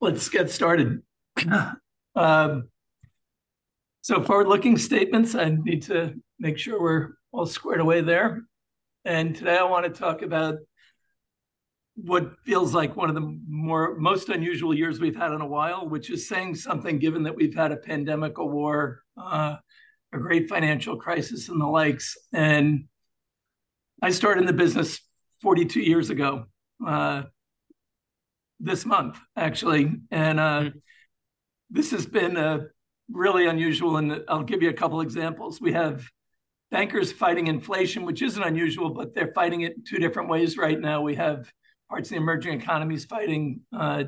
Let's get started. Um, so forward-looking statements, I need to make sure we're all squared away there. And today I want to talk about what feels like one of the more most unusual years we've had in a while, which is saying something given that we've had a pandemic, a war, uh, a great financial crisis, and the likes. And I started in the business 42 years ago. Uh, this month, actually. And uh, mm-hmm. this has been uh, really unusual. And I'll give you a couple examples. We have bankers fighting inflation, which isn't unusual, but they're fighting it in two different ways right now. We have parts of the emerging economies fighting uh,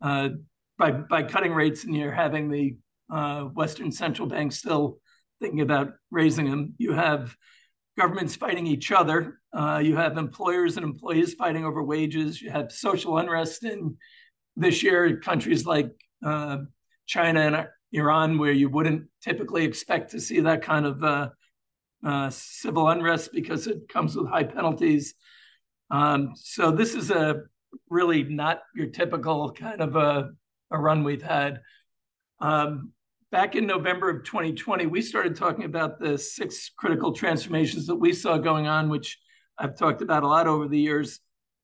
uh by by cutting rates, and you're having the uh, Western central banks still thinking about raising them. You have governments fighting each other. Uh, you have employers and employees fighting over wages. You have social unrest in this year countries like uh, China and Iran, where you wouldn't typically expect to see that kind of uh, uh civil unrest because it comes with high penalties. Um, so this is a really not your typical kind of a, a run we've had. Um, back in November of 2020, we started talking about the six critical transformations that we saw going on, which I've talked about a lot over the years.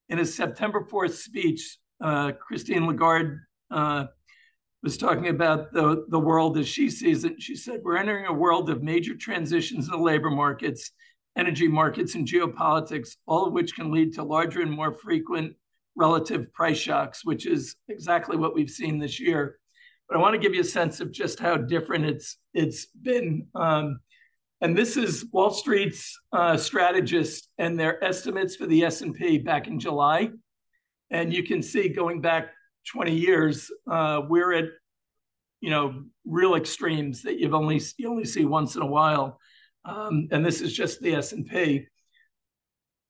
In a September 4th speech, uh, Christine Lagarde uh, was talking about the, the world as she sees it. She said, We're entering a world of major transitions in the labor markets, energy markets, and geopolitics, all of which can lead to larger and more frequent relative price shocks, which is exactly what we've seen this year but I want to give you a sense of just how different it's it's been. Um, and this is Wall Street's uh, strategists and their estimates for the S&P back in July. And you can see going back 20 years, uh, we're at you know real extremes that you've only you only see once in a while. Um, and this is just the S&P.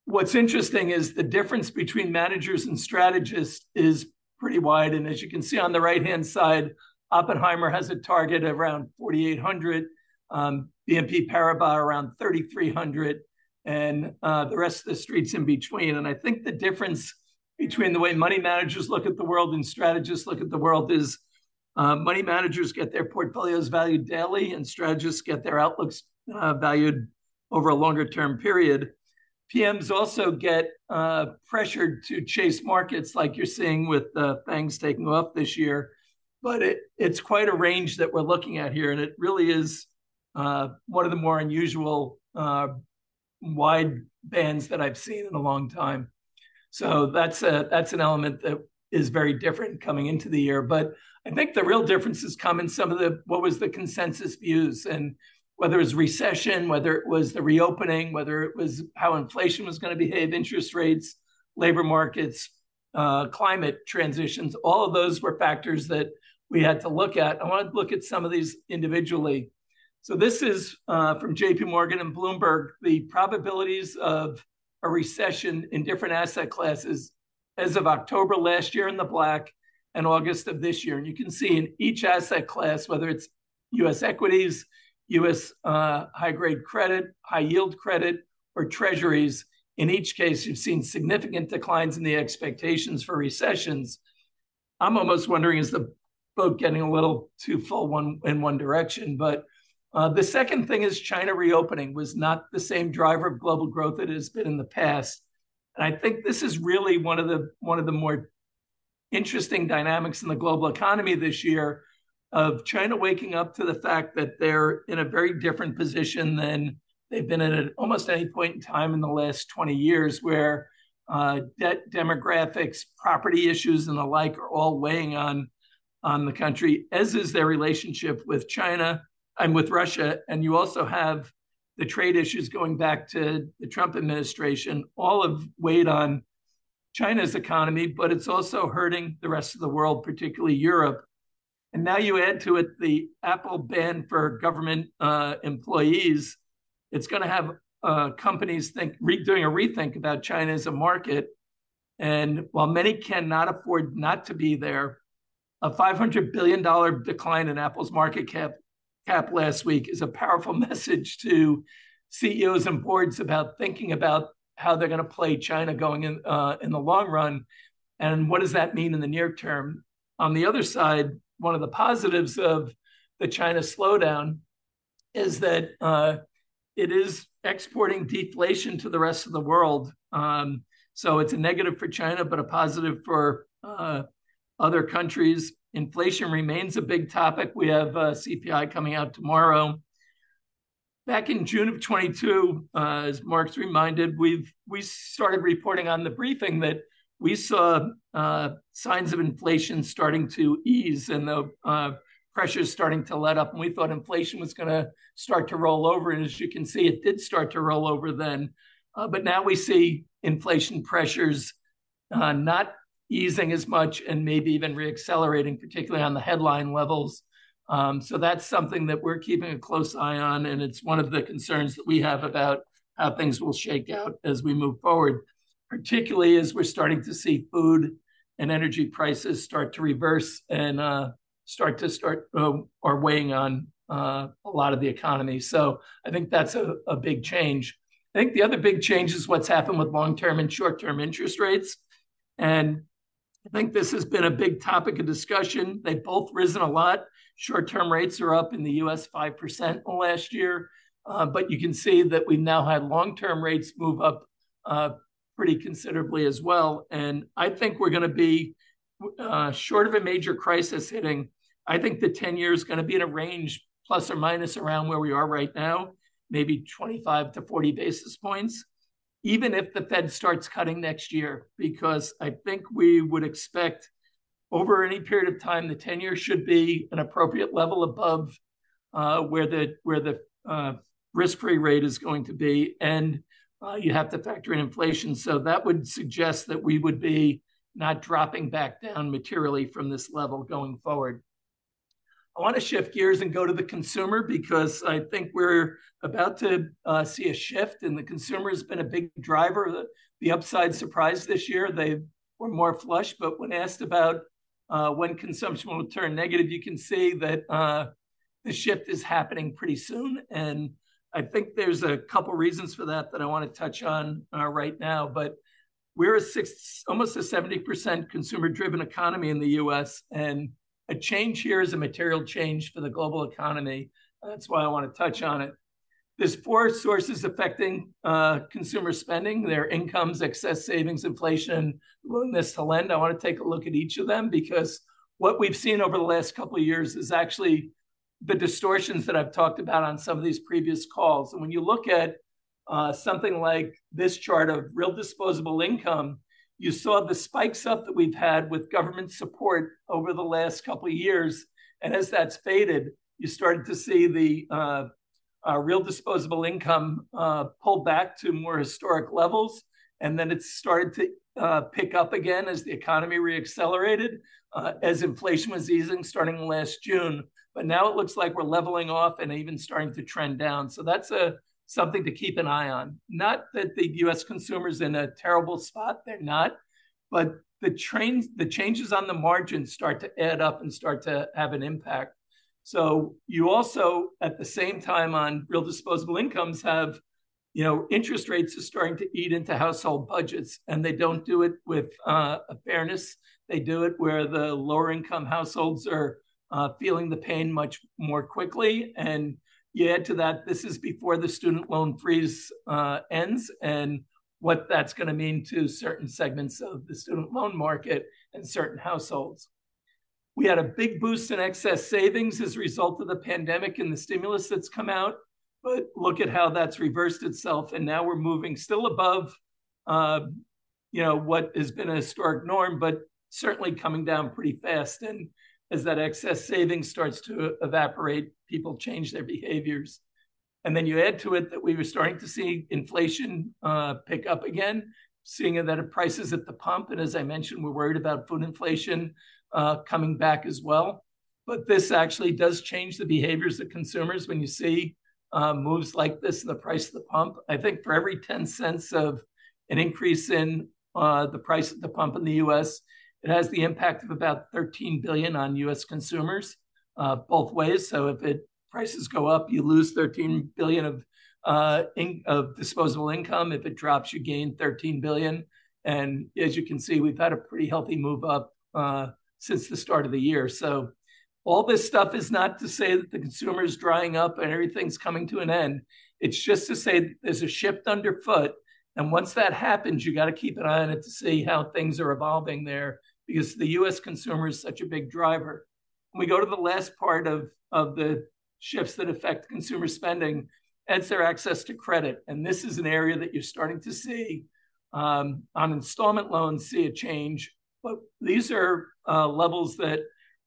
What's interesting is the difference between managers and strategists is pretty wide. And as you can see on the right hand side, Oppenheimer has a target around 4,800, um, BNP Paribas around 3,300, and uh, the rest of the streets in between. And I think the difference between the way money managers look at the world and strategists look at the world is uh, money managers get their portfolios valued daily, and strategists get their outlooks uh, valued over a longer term period. PMs also get uh, pressured to chase markets like you're seeing with uh, FANGs taking off this year but it, it's quite a range that we're looking at here, and it really is uh, one of the more unusual uh, wide bands that I've seen in a long time. So that's a that's an element that is very different coming into the year. But I think the real differences come in some of the what was the consensus views and whether it was recession, whether it was the reopening, whether it was how inflation was going to behave, interest rates, labor markets, uh, climate transitions. All of those were factors that we had to look at. I want to look at some of these individually. So this is uh, from JP Morgan and Bloomberg, the probabilities of a recession in different asset classes as of October last year in the black and August of this year. And you can see in each asset class, whether it's US equities, US uh, high grade credit, high yield credit, or treasuries, in each case, you've seen significant declines in the expectations for recessions. I'm almost wondering is the boat getting a little too full one in one direction. But uh, the second thing is China reopening was not the same driver of global growth that it has been in the past. And I think this is really one of the one of the more interesting dynamics in the global economy this year of China waking up to the fact that they're in a very different position than they've been at almost any point in time in the last 20 years, where uh, debt demographics, property issues, and the like are all weighing on on the country, as is their relationship with China and with Russia. And you also have the trade issues going back to the Trump administration, all have weighed on China's economy, but it's also hurting the rest of the world, particularly Europe. And now you add to it the Apple ban for government uh, employees. It's going to have uh, companies think re- doing a rethink about China as a market. And while many cannot afford not to be there, a $500 billion decline in Apple's market cap, cap last week is a powerful message to CEOs and boards about thinking about how they're going to play China going in uh, in the long run, and what does that mean in the near term? on the other side, one of the positives of the China slowdown is that uh, it is exporting deflation to the rest of the world. Um, so it's a negative for China, but a positive for uh, other countries. Inflation remains a big topic. We have uh, CPI coming out tomorrow. Back in June of 22, uh, as Mark's reminded, we've we started reporting on the briefing that we saw uh, signs of inflation starting to ease and the uh, is starting to let up. And we thought inflation was going to start to roll over. And as you can see, it did start to roll over then. Uh, but now we see inflation pressures uh, not easing as much and maybe even reaccelerating, particularly on the headline levels. Um, so that's something that we're keeping a close eye on. And it's one of the concerns that we have about how things will shake out as we move forward particularly as we're starting to see food and energy prices start to reverse and uh, start to start uh, are weighing on uh, a lot of the economy. So I think that's a, a big change. I think the other big change is what's happened with long-term and short-term interest rates, and I think this has been a big topic of discussion. They've both risen a lot. Short-term rates are up in the U.S. five percent last year, uh, but you can see that we've now had long-term rates move up uh, pretty considerably as well. And I think we're going to be uh, short of a major crisis hitting. I think the 10 year is going to be in a range plus or minus around where we are right now, maybe 25 to 40 basis points, even if the Fed starts cutting next year, because I think we would expect over any period of time, the 10 year should be an appropriate level above uh, where the where the uh, risk free rate is going to be. And uh, you have to factor in inflation. So that would suggest that we would be not dropping back down materially from this level going forward. I want to shift gears and go to the consumer because I think we're about to uh, see a shift, and the consumer has been a big driver. The, the upside surprise this year, they were more flush, but when asked about uh, when consumption will turn negative, you can see that uh, the shift is happening pretty soon. And I think there's a couple reasons for that that I want to touch on uh, right now. But we're a six, almost a 70% consumer driven economy in the US, and a change here is a material change for the global economy. That's why I want to touch on it. There's four sources affecting uh, consumer spending their incomes, excess savings, inflation, willingness to lend. I want to take a look at each of them because what we've seen over the last couple of years is actually the distortions that I've talked about on some of these previous calls. And when you look at uh, something like this chart of real disposable income, you saw the spikes up that we've had with government support over the last couple of years. And as that's faded, you started to see the uh, uh, real disposable income uh, pull back to more historic levels. And then it started to uh, pick up again as the economy reaccelerated, uh, as inflation was easing starting last June but now it looks like we're leveling off and even starting to trend down. So that's a something to keep an eye on. Not that the U.S. consumers in a terrible spot; they're not, but the trains, the changes on the margins start to add up and start to have an impact. So you also, at the same time, on real disposable incomes, have you know interest rates are starting to eat into household budgets, and they don't do it with uh, a fairness. They do it where the lower income households are uh, feeling the pain much more quickly. And you add to that, this is before the student loan freeze uh, ends, and what that's going to mean to certain segments of the student loan market and certain households. We had a big boost in excess savings as a result of the pandemic and the stimulus that's come out. But look at how that's reversed itself, and now we're moving still above, uh, you know, what has been a historic norm, but certainly coming down pretty fast. And as that excess savings starts to evaporate, people change their behaviors. And then you add to it that we were starting to see inflation uh, pick up again, seeing that at prices at the pump. And as I mentioned, we're worried about food inflation uh, coming back as well. But this actually does change the behaviors of consumers when you see uh, moves like this in the price of the pump. I think for every 10 cents of an increase in uh, the price at the pump in the US, it has the impact of about 13 billion on U.S. consumers, uh, both ways. So if it prices go up, you lose 13 billion of uh, in, of disposable income. If it drops, you gain 13 billion. And as you can see, we've had a pretty healthy move up uh, since the start of the year. So all this stuff is not to say that the consumer is drying up and everything's coming to an end. It's just to say there's a shift underfoot. And once that happens, you got to keep an eye on it to see how things are evolving there because the US consumer is such a big driver. We go to the last part of, of the shifts that affect consumer spending, it's their access to credit. And this is an area that you're starting to see um, on installment loans, see a change. But these are uh, levels that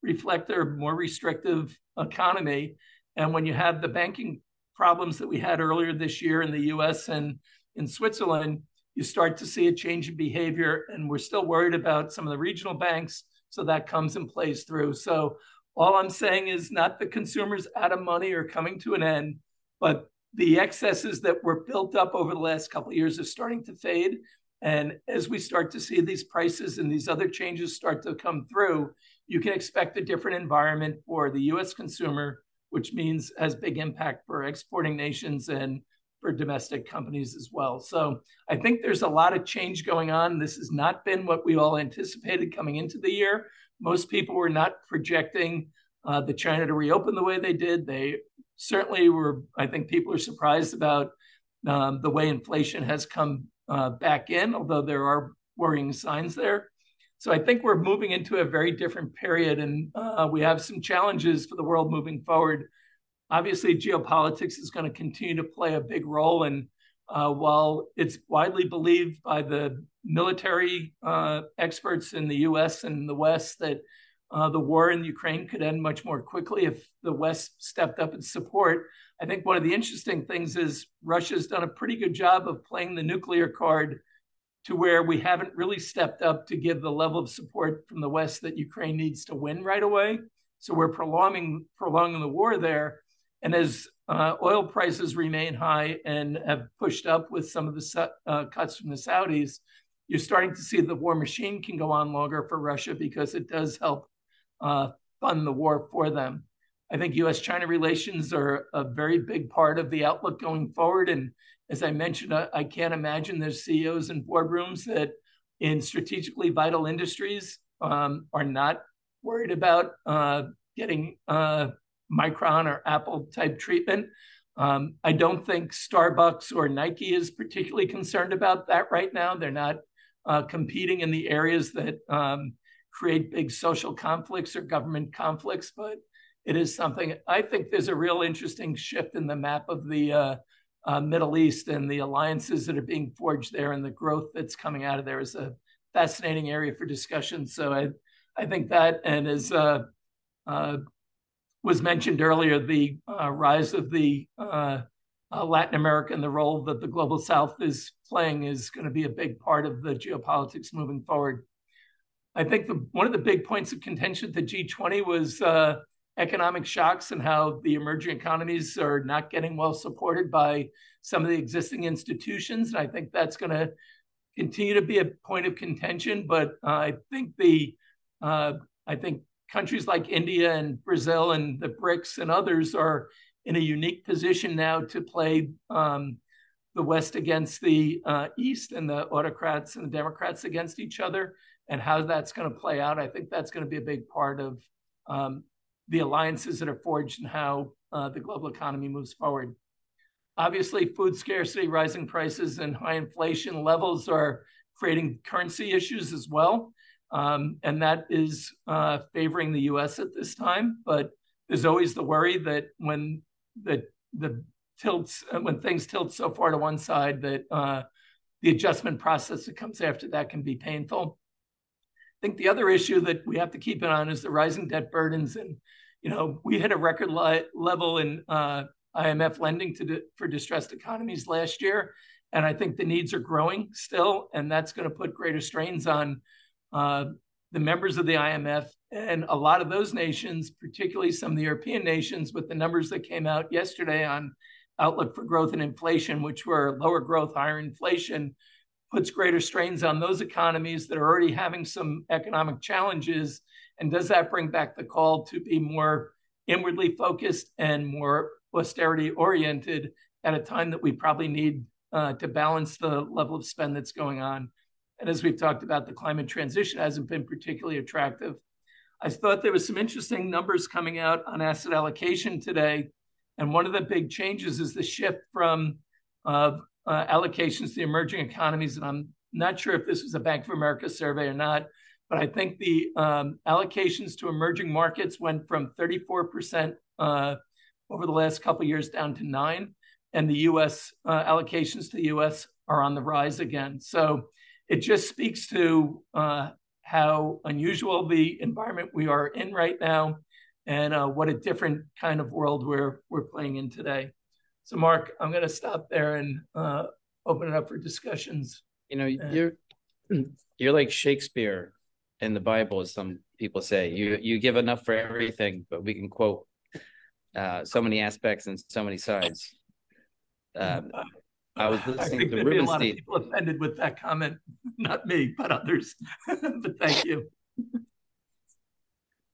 reflect their more restrictive economy. And when you have the banking problems that we had earlier this year in the US and in Switzerland, you start to see a change in behavior. And we're still worried about some of the regional banks. So that comes and plays through. So all I'm saying is not the consumers out of money or coming to an end, but the excesses that were built up over the last couple of years are starting to fade. And as we start to see these prices and these other changes start to come through, you can expect a different environment for the US consumer, which means has big impact for exporting nations and for domestic companies as well. So I think there's a lot of change going on. This has not been what we all anticipated coming into the year. Most people were not projecting uh, the China to reopen the way they did. They certainly were, I think people are surprised about um, the way inflation has come uh, back in, although there are worrying signs there. So I think we're moving into a very different period, and uh, we have some challenges for the world moving forward. Obviously, geopolitics is going to continue to play a big role, and uh, while it's widely believed by the military uh, experts in the U.S. and the West that uh, the war in Ukraine could end much more quickly if the West stepped up in support. I think one of the interesting things is Russia's done a pretty good job of playing the nuclear card to where we haven't really stepped up to give the level of support from the West that Ukraine needs to win right away. So we're prolonging prolonging the war there. And as uh, oil prices remain high and have pushed up with some of the uh, cuts from the Saudis, you're starting to see the war machine can go on longer for Russia because it does help uh, fund the war for them. I think US China relations are a very big part of the outlook going forward. And as I mentioned, I, I can't imagine there's CEOs and boardrooms that in strategically vital industries um, are not worried about uh, getting uh, Micron or Apple type treatment. Um, I don't think Starbucks or Nike is particularly concerned about that right now. They're not uh, competing in the areas that um, create big social conflicts or government conflicts, but it is something I think there's a real interesting shift in the map of the uh, uh, Middle East and the alliances that are being forged there and the growth that's coming out of there is a fascinating area for discussion. So I, I think that, and as uh, uh was mentioned earlier, the uh, rise of the uh, Latin America and the role that the global South is playing is going to be a big part of the geopolitics moving forward. I think the, one of the big points of contention at the G20 was uh, economic shocks and how the emerging economies are not getting well supported by some of the existing institutions. And I think that's going to continue to be a point of contention. But uh, I think the uh, I think countries like India and Brazil and the BRICS and others are in a unique position now to play um, the West against the uh, East and the autocrats and the Democrats against each other and how that's going to play out. I think that's going to be a big part of um, the alliances that are forged and how uh, the global economy moves forward. Obviously, food scarcity, rising prices, and high inflation levels are creating currency issues as well. Um, and that is uh, favoring the US at this time. But there's always the worry that when the, the tilts, uh, when things tilt so far to one side, that uh, the adjustment process that comes after that can be painful I think the other issue that we have to keep an eye on is the rising debt burdens. And, you know, we hit a record li- level in uh, IMF lending to di- for distressed economies last year. And I think the needs are growing still. And that's going to put greater strains on uh, the members of the IMF. And a lot of those nations, particularly some of the European nations, with the numbers that came out yesterday on outlook for growth and inflation, which were lower growth, higher inflation, puts greater strains on those economies that are already having some economic challenges? And does that bring back the call to be more inwardly focused and more austerity oriented at a time that we probably need uh, to balance the level of spend that's going on? And as we've talked about, the climate transition hasn't been particularly attractive. I thought there was some interesting numbers coming out on asset allocation today, and one of the big changes is the shift from uh, uh, allocations to emerging economies. And I'm not sure if this was a Bank of America survey or not, but I think the um, allocations to emerging markets went from 34% uh, over the last couple years down to nine, and the U.S. Uh, allocations to the U.S. are on the rise again. So it just speaks to uh, how unusual the environment we are in right now, and uh, what a different kind of world we're we're playing in today. So, Mark, I'm going to stop there and uh, open it up for discussions. You know, you're you're like Shakespeare in the Bible, as some people say. You you give enough for everything, but we can quote uh, so many aspects and so many sides. Um, I was listening I to Rubenstein. A lot of people offended with that comment, not me, but others. but thank you.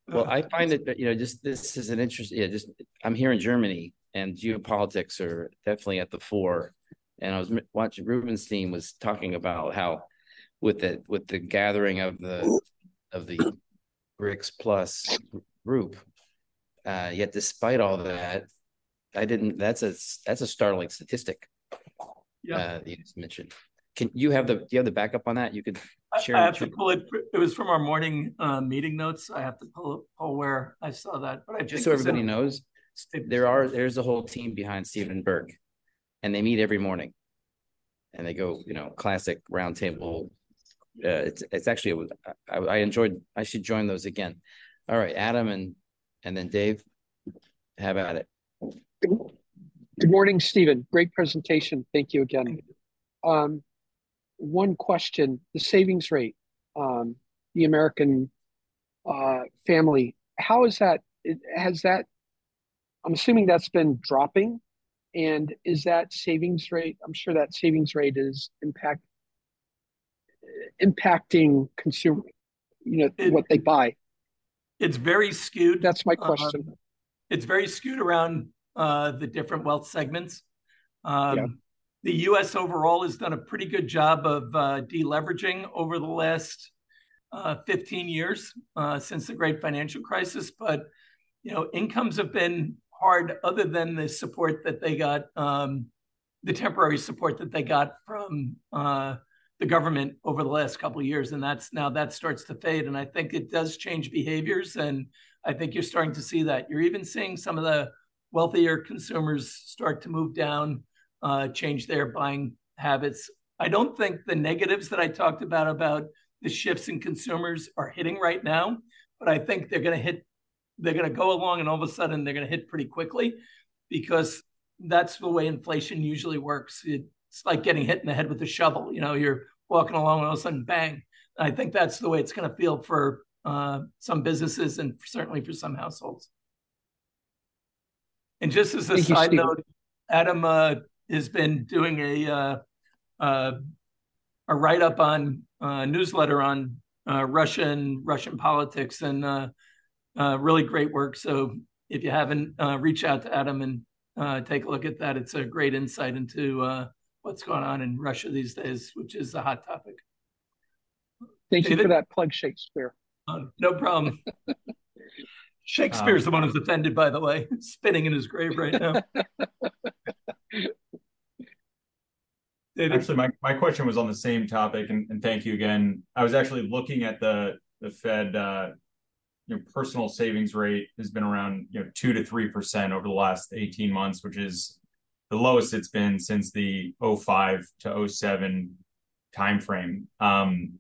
Well, I find it, you know, just this is an interesting. Yeah, just I'm here in Germany, and geopolitics are definitely at the fore. And I was watching Rubenstein was talking about how, with the with the gathering of the of the BRICS plus group, uh, yet despite all that, I didn't. That's a that's a startling statistic. Yeah, uh, you just mentioned. Can you have the do you have the backup on that? You could share. I, I have to pull it. It was from our morning uh, meeting notes. I have to pull pull where I saw that. But I just so everybody knows, there are there's a whole team behind Stephen Burke, and they meet every morning, and they go you know classic roundtable. Uh, it's it's actually I, I enjoyed. I should join those again. All right, Adam and and then Dave, have at it. Good morning, Stephen. Great presentation. Thank you again. Um, one question: the savings rate, um, the American uh, family. How is that? Has that? I'm assuming that's been dropping, and is that savings rate? I'm sure that savings rate is impact impacting consumer, you know, it, what they buy. It's very skewed. That's my question. Um, it's very skewed around uh, the different wealth segments. Um, yeah. The U.S. overall has done a pretty good job of uh, deleveraging over the last uh, 15 years uh, since the Great Financial Crisis, but you know incomes have been hard. Other than the support that they got, um, the temporary support that they got from uh, the government over the last couple of years, and that's now that starts to fade. And I think it does change behaviors, and I think you're starting to see that. You're even seeing some of the wealthier consumers start to move down, uh, change their buying habits. I don't think the negatives that I talked about about the shifts in consumers are hitting right now, but I think they're going to hit. They're going to go along, and all of a sudden they're going to hit pretty quickly, because that's the way inflation usually works. It's like getting hit in the head with a shovel. You know, you're walking along, and all of a sudden, bang. I think that's the way it's going to feel for uh, some businesses and certainly for some households. And just as a Thank side you, note, Adam uh, has been doing a uh, uh, a write up on uh, newsletter on uh, Russian Russian politics and uh, really great work. So if you haven't, reach out to Adam and take a look at that. It's a great insight into what's going on in Russia these days, which is a hot topic. Thank David? you for that plug, Shakespeare. no problem. Shakespeare's um, the one who's offended, by the way, spinning in his grave right now. actually, my, my question was on the same topic, and, and thank you again. I was actually looking at the the Fed uh, you know, personal savings rate has been around you know two to three percent over the last 18 months, which is the lowest it's been since the 05 to 07 timeframe. Um,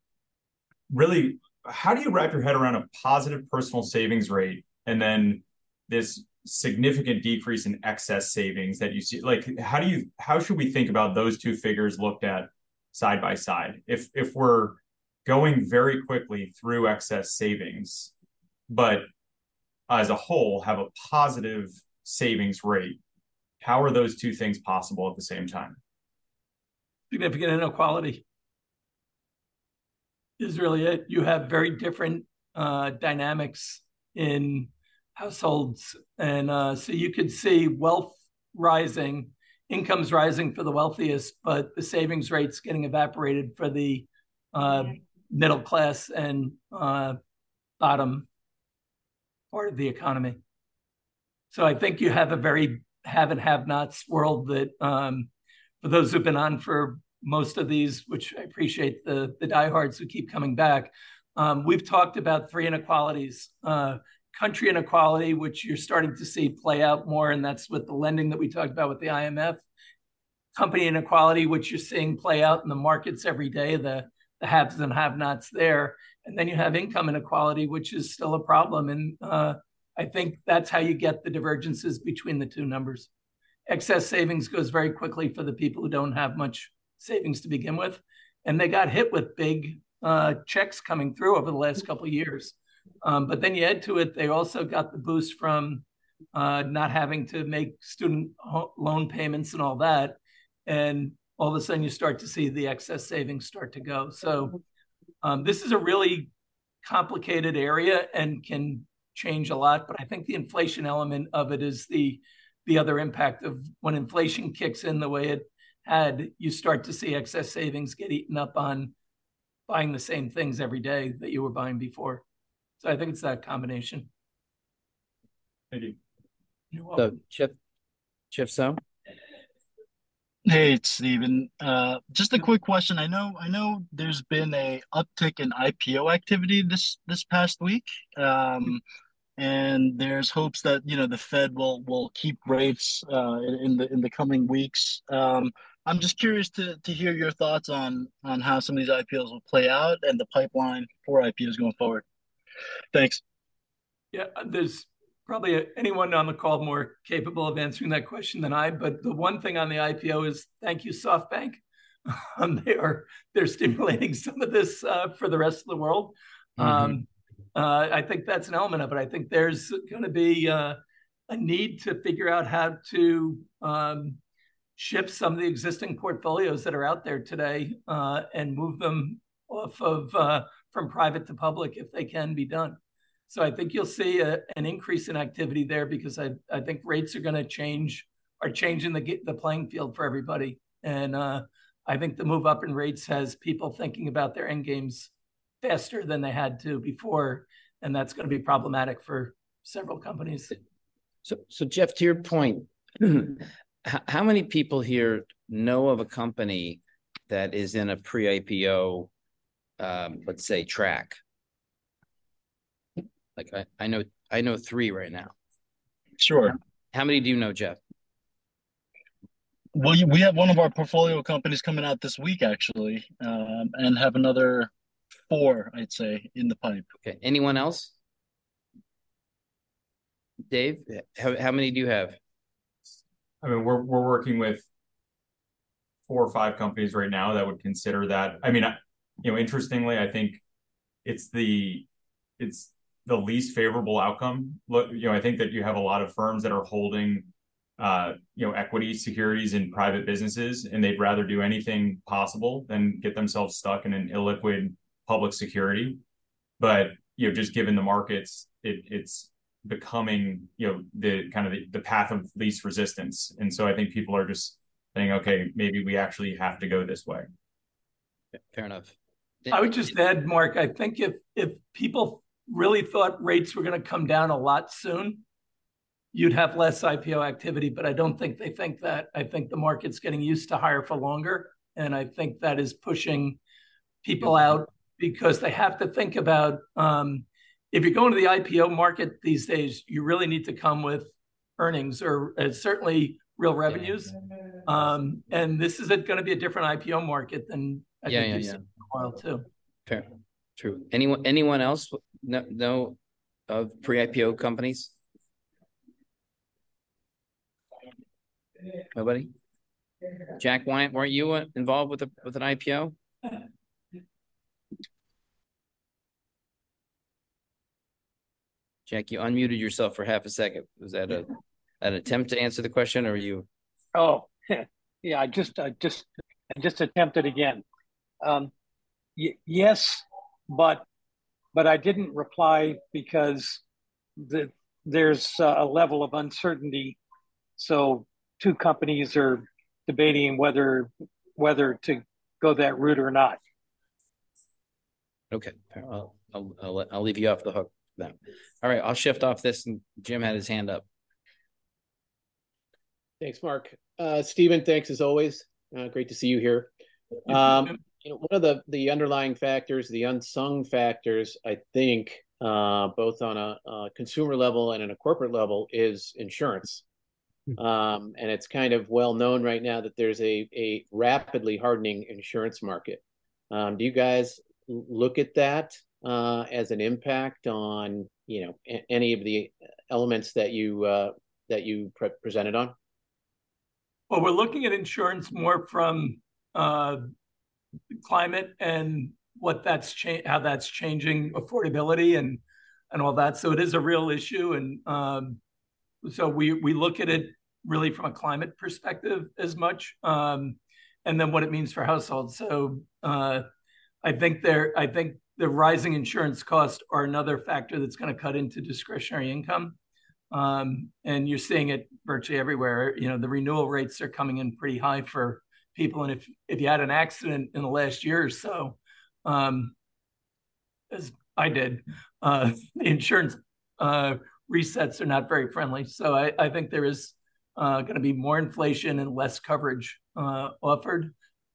really, how do you wrap your head around a positive personal savings rate and then this significant decrease in excess savings that you see like how do you how should we think about those two figures looked at side by side? If if we're going very quickly through excess savings but as a whole have a positive savings rate how are those two things possible at the same time? Significant inequality is really it. You have very different uh, dynamics in households. And uh, so you could see wealth rising, incomes rising for the wealthiest, but the savings rates getting evaporated for the uh, middle class and uh, bottom part of the economy. So I think you have a very have and have nots world that um, for those who've been on for most of these, which I appreciate the the diehards who keep coming back. Um, we've talked about three inequalities: uh, country inequality, which you're starting to see play out more, and that's with the lending that we talked about with the IMF. Company inequality, which you're seeing play out in the markets every day, the the haves and have-nots there, and then you have income inequality, which is still a problem. And uh, I think that's how you get the divergences between the two numbers. Excess savings goes very quickly for the people who don't have much savings to begin with, and they got hit with big uh, checks coming through over the last couple of years. Um, but then you add to it, they also got the boost from uh, not having to make student loan payments and all that. And all of a sudden, you start to see the excess savings start to go. So, um, this is a really complicated area and can change a lot. But I think the inflation element of it is the the other impact of when inflation kicks in the way it had, you start to see excess savings get eaten up on buying the same things every day that you were buying before. So I think it's that combination. Thank you're welcome. So Chip, Chip So. Hey, it's Steven. Uh, just a quick question. I know, I know there's been a uptick in IPO activity this this past week. Um, and there's hopes that, you know, the Fed will will keep rates uh, in the in the coming weeks. Um, I'm just curious to to hear your thoughts on on how some of these IPOs will play out and the pipeline for IPOs going forward. Thanks. Yeah, there's probably anyone on the call more capable of answering that question than I. But the one thing on the IPO is thank you, SoftBank. Um, they are they're stimulating some of this uh, for the rest of the world. Mm-hmm. Um, uh, I think that's an element of it. I think there's going to be uh, a need to figure out how to um, shift some of the existing portfolios that are out there today uh, and move them off of uh, from private to public if they can be done. So I think you'll see a, an increase in activity there because I, I think rates are going to change, are changing the the playing field for everybody. And uh, I think the move up in rates has people thinking about their end games faster than they had to before, and that's going to be problematic for several companies. So, so Jeff, to your point, how many people here know of a company that is in a pre-IPO um, let's say track. Like I, I know I know three right now. Sure. How many do you know, Jeff? Well, we have one of our portfolio companies coming out this week, actually, um, and have another four, I'd say, in the pipe. Okay. Anyone else? Dave, how, how many do you have? I mean, we're we're working with four or five companies right now that would consider that. I mean, you know, interestingly, I think it's the it's the least favorable outcome. Look, you know, I think that you have a lot of firms that are holding uh, you know, equity securities in private businesses, and they'd rather do anything possible than get themselves stuck in an illiquid public security. But you know, just given the markets, it, it's becoming you know the kind of the, the path of least resistance, and so I think people are just saying, okay, maybe we actually have to go this way. Fair enough. I would just add, Mark, I think if if people really thought rates were going to come down a lot soon, you'd have less IPO activity. But I don't think they think that. I think the market's getting used to higher for longer. And I think that is pushing people out because they have to think about um, if you're going to the IPO market these days, you really need to come with earnings or uh, certainly real revenues. Um, and this is going to be a different IPO market than I yeah, think yeah, yeah while too. Fair, true. Anyone, anyone else know, know of pre-IPO companies? Nobody. Jack Wyatt, weren't you uh, involved with a with an IPO? Jack, you unmuted yourself for half a second. Was that a an attempt to answer the question, or you? Oh, yeah. I just, I just, I just attempted again. Um, y- yes, but but I didn't reply because the, there's a level of uncertainty. So two companies are debating whether whether to go that route or not. Okay, I'll I'll, I'll, I'll leave you off the hook. No. All right, I'll shift off this and Jim had his hand up. Thanks, Mark. Uh, Stephen, thanks as always. Uh, great to see you here. Um, you know, one of the the underlying factors, the unsung factors, I think, uh, both on a, a consumer level and on a corporate level, is insurance. Um, and it's kind of well known right now that there's a a rapidly hardening insurance market. Um, do you guys look at that uh, as an impact on you know a- any of the elements that you uh, that you pre- presented on? Well, we're looking at insurance more from uh, climate and what that's cha- how that's changing affordability and and all that. So it is a real issue, and um, so we we look at it really from a climate perspective as much, um, and then what it means for households. So uh, I think there, I think the rising insurance costs are another factor that's going to cut into discretionary income. Um, and you're seeing it virtually everywhere. You know, the renewal rates are coming in pretty high for people. And if if you had an accident in the last year or so, um, as I did, uh, the insurance uh, resets are not very friendly. So I, I think there is uh, going to be more inflation and less coverage uh, offered,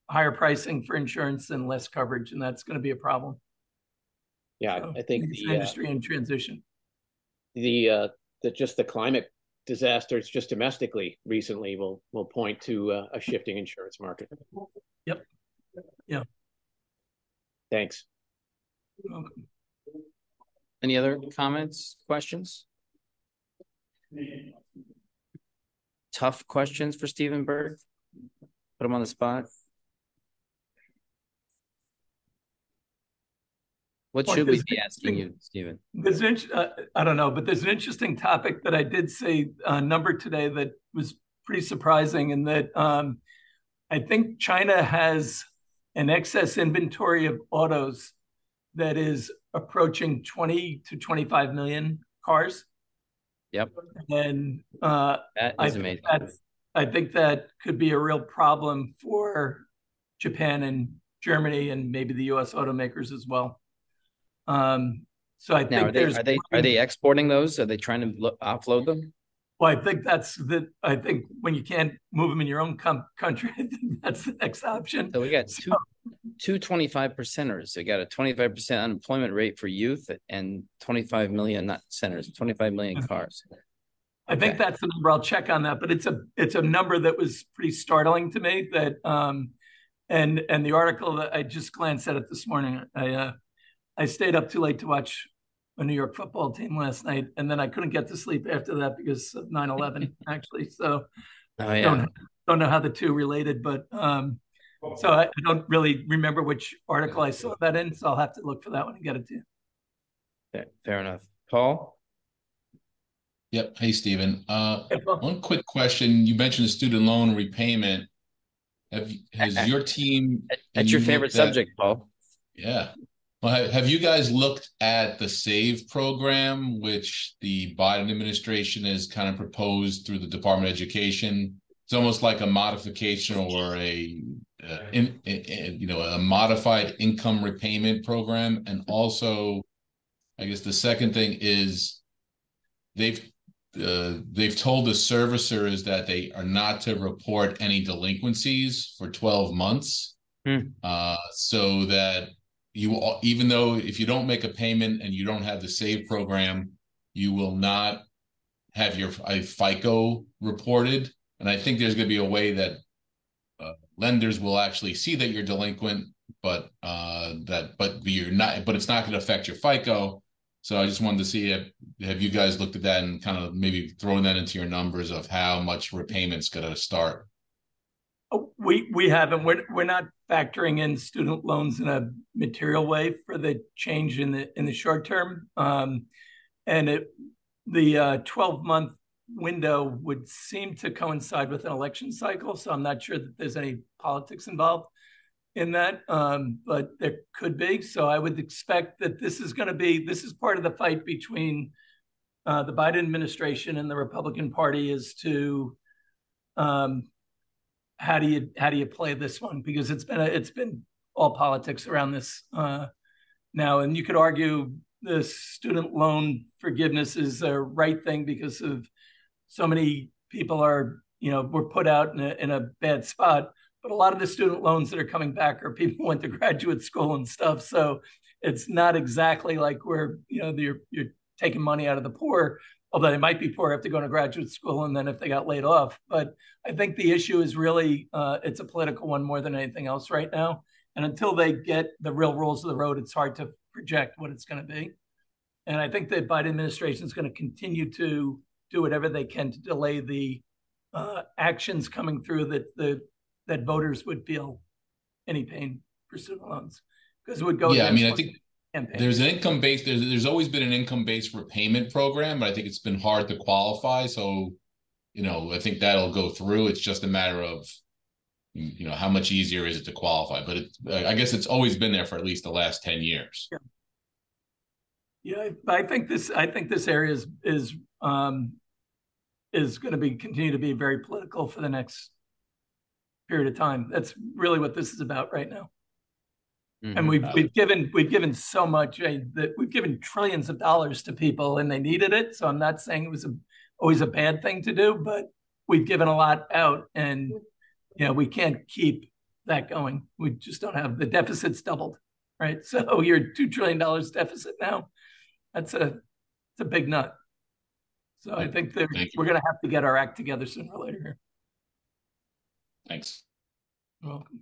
higher pricing for insurance and less coverage, and that's going to be a problem. Yeah, So I think the uh, industry in transition. the uh, the just the climate disasters just domestically recently will will point to uh, a shifting insurance market. Yep. Yeah. Thanks. Welcome. Any other comments, questions? Tough questions for Stephen Berg? Put him on the spot. What Well, should we be asking you, Stephen? There's an, uh, I don't know, but there's an interesting topic that I did see a number today that was pretty surprising in that um, I think China has an excess inventory of autos that is approaching 20 to 25 million cars. Yep. And uh, That I amazing. that's, I think that could be a real problem for Japan and Germany and maybe the U.S. automakers as well. Um, so I Now, think are they, there's are they, are they exporting those? Are they trying to lo- offload them? Well, I think that's the. I think when you can't move them in your own com- country, I think that's the next option. So we got two, two twenty-five percenters. We got a twenty-five percent unemployment rate for youth and twenty-five million, not centers, twenty-five million cars. I think Okay. that's the number. I'll check on that, but it's a it's a number that was pretty startling to me. That um, and and the article that I just glanced at it this morning. I uh, I stayed up too late to watch a New York football team last night, and then I couldn't get to sleep after that because of 9-11, actually. So Oh, yeah. don't don't know how the two related, but um, so I, I don't really remember which article I saw that in. So I'll have to look for that one and get it to you. Fair- Fair enough. Paul? Yep. Hey, Stephen. Uh, Okay, well, one quick question. You mentioned the student loan repayment. Have, has your team? and That's your you favorite looked at- subject, Paul. Yeah. Well, have, you guys looked at the SAVE program, which the Biden administration has kind of proposed through the Department of Education? It's almost like a modification or a, uh, in, in, in, you know, a modified income repayment program. And also, I guess the second thing is they've uh, they've told the servicers that they are not to report any delinquencies for 12 months. Hmm. Uh, so that you all, even though if you don't make a payment and you don't have the save program, you will not have your FICO reported. And I think there's going to be a way that uh, lenders will actually see that you're delinquent, but uh, that but you're not, but it's not going to affect your FICO. So I just wanted to see if have you guys looked at that and kind of maybe throwing that into your numbers of how much repayments going to start. We we haven't. We're we're not factoring in student loans in a material way for the change in the in the short term. Um, and it the uh, twelve month window would seem to coincide with an election cycle. So I'm not sure that there's any politics involved in that, um, but there could be. So I would expect that this is going to be this is part of the fight between uh, the Biden administration and the Republican Party is to um, how do you how do you play this one because it's been a, it's been all politics around this uh, now, and you could argue the student loan forgiveness is a right thing because of so many people are, you know, were put out in a, in a bad spot. But a lot of the student loans that are coming back are people went to graduate school and stuff. So it's not exactly like we're, you know, you're, you're taking money out of the poor, although they might be poor after going to graduate school and then if they got laid off. But I think the issue is really, uh, it's a political one more than anything else right now. And until they get the real rules of the road, it's hard to project what it's going to be. And I think the Biden administration is going to continue to do whatever they can to delay the uh, actions coming through that the that voters would feel any pain for student loans because it would go. Yeah, I mean, I think campaign. there's an income based. There's there's always been an income based repayment program, but I think it's been hard to qualify. So, you know, I think that'll go through. It's just a matter of you know how much easier is it to qualify but it, i guess it's always been there for at least the last 10 years yeah, yeah i think this i think this area is is um is going to be continue to be very political for the next period of time that's really what this is about right now mm-hmm. and we've we've given we've given so much uh, that we've given trillions of dollars to people and they needed it so i'm not saying it was a, always a bad thing to do but we've given a lot out and you know, we can't keep that going. We just don't have the deficit's doubled, right? So you're two trillion dollars deficit now. That's a it's a big nut. So I think that we're going to have to get our act together sooner or later. Thanks. You're welcome.